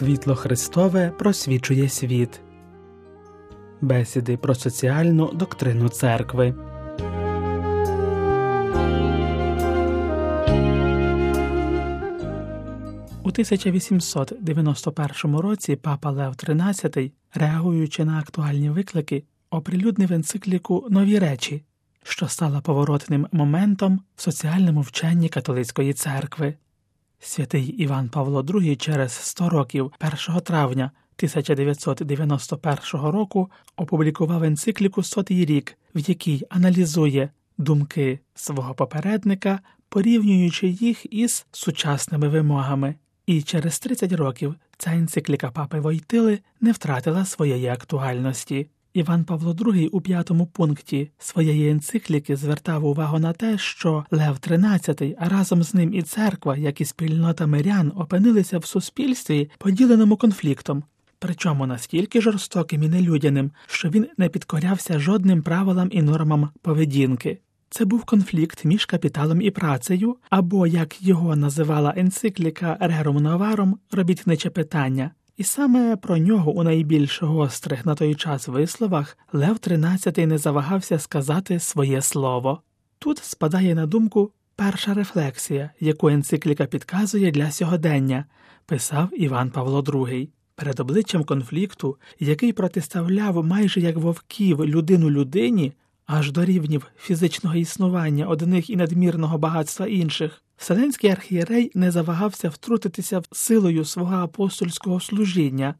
Світло Христове просвічує світ. Бесіди про соціальну доктрину церкви. У 1891 році папа Лев XIII, реагуючи на актуальні виклики, оприлюднив енцикліку Нові речі, що стала поворотним моментом в соціальному вченні католицької церкви. Святий Іван Павло II через 100 років 1 травня 1991 року опублікував енцикліку Сотий рік, в якій аналізує думки свого попередника, порівнюючи їх із сучасними вимогами. І через 30 років ця енцикліка папи Войтили не втратила своєї актуальності. Іван Павло II у п'ятому пункті своєї енцикліки звертав увагу на те, що Лев XIII, а разом з ним і церква, як і спільнота мирян, опинилися в суспільстві поділеному конфліктом, причому настільки жорстоким і нелюдяним, що він не підкорявся жодним правилам і нормам поведінки. Це був конфлікт між капіталом і працею, або, як його називала енцикліка Рерум Новаром, робітниче питання. І саме про нього у найбільш гострих на той час висловах Лев XIII не завагався сказати своє слово. Тут спадає на думку перша рефлексія, яку енцикліка підказує для сьогодення, писав Іван Павло II. Перед обличчям конфлікту, який протиставляв майже як вовків людину людині, аж до рівнів фізичного існування одних і надмірного багатства інших. Вселенський архієрей не завагався втрутитися силою свого апостольського служіння,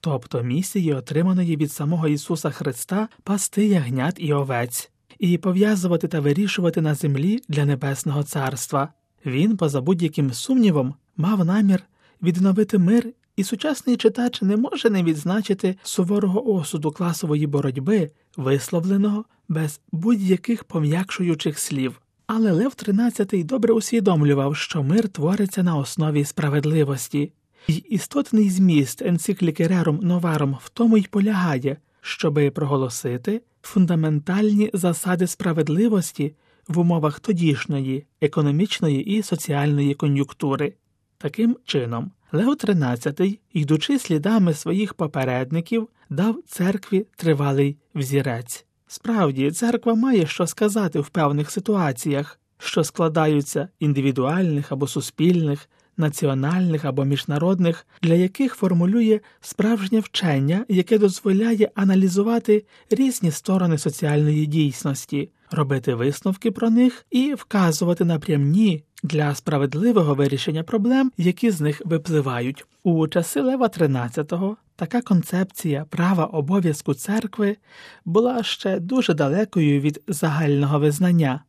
тобто місії, отриманої від самого Ісуса Христа пасти ягнят і овець, і пов'язувати та вирішувати на землі для Небесного Царства. Він, поза будь-яким сумнівом, мав намір відновити мир, і сучасний читач не може не відзначити суворого осуду класової боротьби, висловленого без будь-яких пом'якшуючих слів. Але Лев XIII добре усвідомлював, що мир твориться на основі справедливості, і істотний зміст енцикліки Рерум Новарум в тому й полягає, щоби проголосити фундаментальні засади справедливості в умовах тодішньої економічної і соціальної кон'юнктури. Таким чином, Лев XIII, йдучи слідами своїх попередників, дав церкві тривалий взірець. Справді, церква має що сказати в певних ситуаціях, що складаються індивідуальних або суспільних, національних або міжнародних, для яких формулює справжнє вчення, яке дозволяє аналізувати різні сторони соціальної дійсності, робити висновки про них і вказувати напрямні для справедливого вирішення проблем, які з них випливають. У часи Лева XIII така концепція права обов'язку церкви була ще дуже далекою від загального визнання.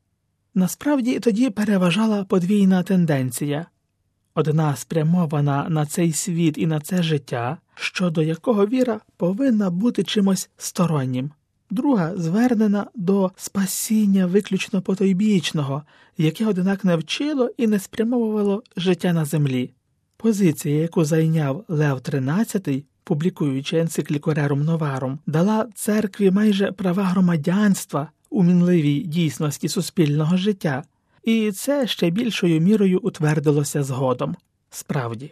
Насправді тоді переважала подвійна тенденція одна спрямована на цей світ і на це життя, щодо якого віра повинна бути чимось стороннім друга звернена до спасіння виключно потойбічного, яке, однак, не вчило і не спрямовувало життя на землі. Позиція, яку зайняв Лев XIII, публікуючи енцикліку Рерум Новарум, дала церкві майже права громадянства у мінливій дійсності суспільного життя, і це ще більшою мірою утвердилося згодом. Справді.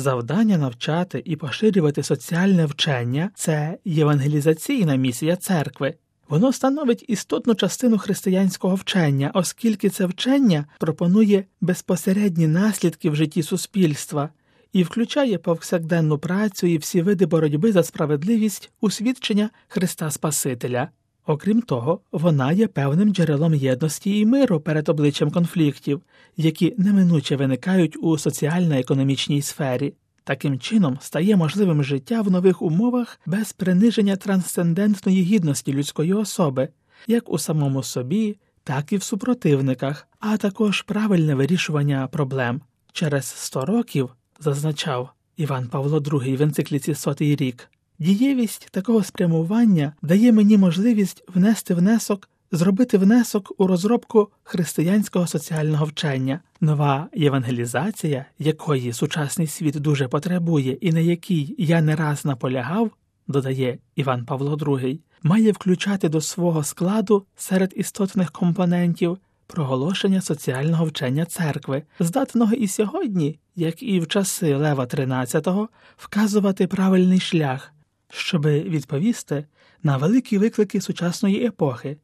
Завдання навчати і поширювати соціальне вчення це євангелізаційна місія церкви. Воно становить істотну частину християнського вчення, оскільки це вчення пропонує безпосередні наслідки в житті суспільства і включає повсякденну працю і всі види боротьби за справедливість у свідчення Христа Спасителя. Окрім того, вона є певним джерелом єдності і миру перед обличчям конфліктів, які неминуче виникають у соціально-економічній сфері. Таким чином стає можливим життя в нових умовах без приниження трансцендентної гідності людської особи, як у самому собі, так і в супротивниках, а також правильне вирішування проблем. Через сто років, зазначав Іван Павло II в енцикліці Сотий рік. Дієвість такого спрямування дає мені можливість внести внесок, зробити внесок у розробку християнського соціального вчення, нова євангелізація, якої сучасний світ дуже потребує, і на якій я не раз наполягав, додає Іван Павло II, має включати до свого складу серед істотних компонентів проголошення соціального вчення церкви, здатного і сьогодні, як і в часи Лева XIII, вказувати правильний шлях, щоби відповісти на великі виклики сучасної епохи,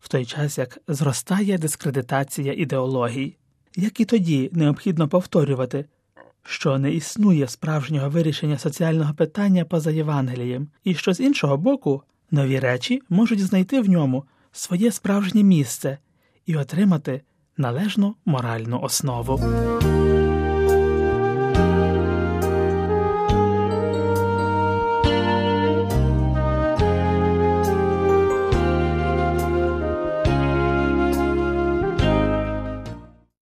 в той час як зростає дискредитація ідеологій. Як і тоді необхідно повторювати, що не існує справжнього вирішення соціального питання поза Євангелієм, і що з іншого боку нові речі можуть знайти в ньому своє справжнє місце і отримати належну моральну основу.